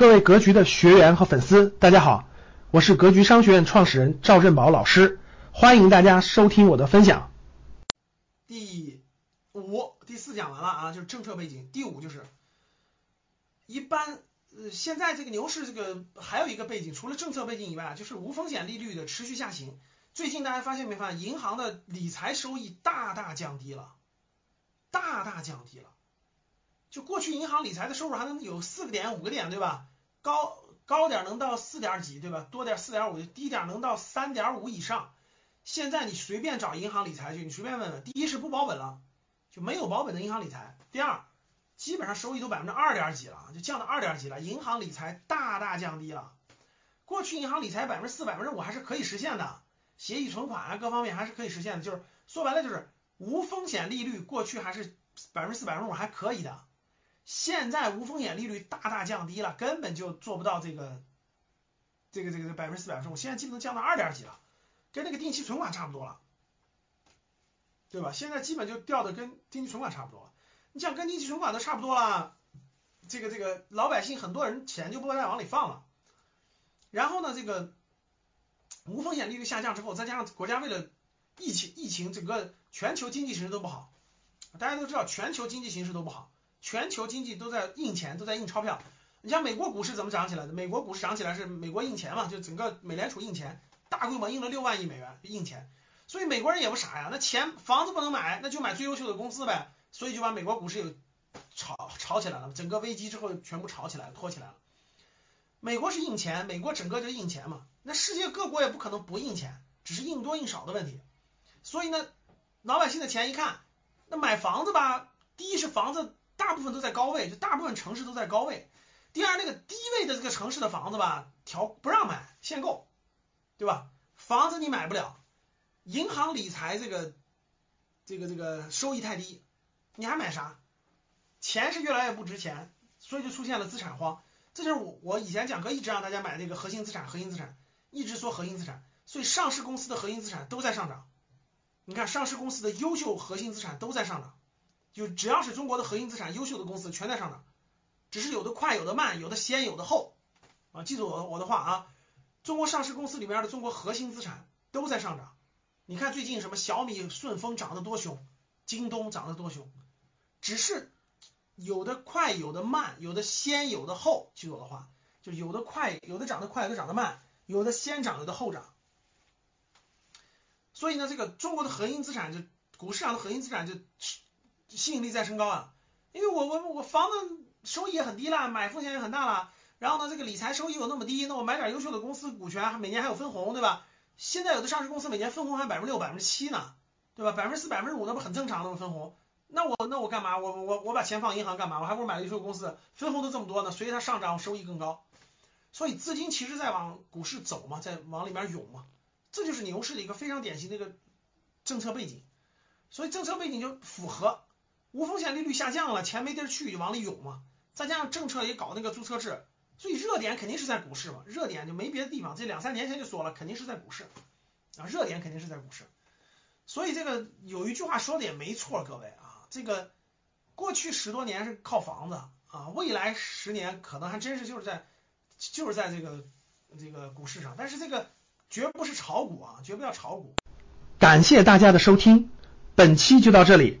各位格局的学员和粉丝，大家好，我是格局商学院创始人赵振宝老师，欢迎大家收听我的分享。第五、第四讲完了啊，就是政策背景。第五就是一般呃，现在这个牛市这个还有一个背景，除了政策背景以外，就是无风险利率的持续下行。最近大家发现没发现，银行的理财收益大大降低了，大大降低了。就过去银行理财的收入还能有四个点、五个点，对吧？高高点能到四点几，对吧？多点四点五，低点能到三点五以上。现在你随便找银行理财去，你随便问问，第一是不保本了，就没有保本的银行理财；第二，基本上收益都百分之二点几了，就降到二点几了，银行理财大大降低了。过去银行理财百分之四、百分之五还是可以实现的，协议存款啊各方面还是可以实现的，就是说白了就是无风险利率，过去还是百分之四、百分之五还可以的。现在无风险利率大大降低了，根本就做不到这个，这个这个百分之四百分之五，现在基本都降到二点几了，跟那个定期存款差不多了，对吧？现在基本就掉的跟定期存款差不多了。你想跟定期存款都差不多了，这个这个老百姓很多人钱就不会再往里放了。然后呢，这个无风险利率下降之后，再加上国家为了疫情疫情整个全球经济形势都不好，大家都知道全球经济形势都不好。全球经济都在印钱，都在印钞票。你像美国股市怎么涨起来的？美国股市涨起来是美国印钱嘛？就整个美联储印钱，大规模印了六万亿美元印钱。所以美国人也不傻呀，那钱房子不能买，那就买最优秀的公司呗。所以就把美国股市有炒炒起来了，整个危机之后全部炒起来了，拖起来了。美国是印钱，美国整个就印钱嘛。那世界各国也不可能不印钱，只是印多印少的问题。所以呢，老百姓的钱一看，那买房子吧，第一是房子。大部分都在高位，就大部分城市都在高位。第二，那个低位的这个城市的房子吧，调不让买，限购，对吧？房子你买不了，银行理财这个这个这个收益太低，你还买啥？钱是越来越不值钱，所以就出现了资产荒。这就是我我以前讲课一直让大家买那个核心资产，核心资产一直说核心资产，所以上市公司的核心资产都在上涨。你看上市公司的优秀核心资产都在上涨。就只要是中国的核心资产，优秀的公司全在上涨，只是有的快，有的慢，有的先，有的后，啊，记住我我的话啊，中国上市公司里面的中国核心资产都在上涨。你看最近什么小米、顺丰涨得多凶，京东涨得多凶，只是有的快，有的慢，有的先，有的后。记住我的话，就有的快，有的涨得快，有的涨得慢，有的先涨，有的后涨。所以呢，这个中国的核心资产就股市上的核心资产就。吸引力在升高啊，因为我我我房子收益也很低了，买风险也很大了，然后呢，这个理财收益又那么低，那我买点优秀的公司股权，每年还有分红，对吧？现在有的上市公司每年分红还百分之六、百分之七呢，对吧？百分之四、百分之五那不很正常的吗？分红，那我那我干嘛？我我我把钱放银行干嘛？我还不如买优秀公司，分红都这么多呢，所以它上涨，收益更高。所以资金其实在往股市走嘛，在往里面涌嘛，这就是牛市的一个非常典型的一个政策背景。所以政策背景就符合。无风险利率下降了，钱没地儿去就往里涌嘛。再加上政策也搞那个注册制，所以热点肯定是在股市嘛。热点就没别的地方，这两三年前就说了，肯定是在股市啊。热点肯定是在股市。所以这个有一句话说的也没错，各位啊，这个过去十多年是靠房子啊，未来十年可能还真是就是在就是在这个这个股市上，但是这个绝不是炒股啊，绝不要炒股。感谢大家的收听，本期就到这里。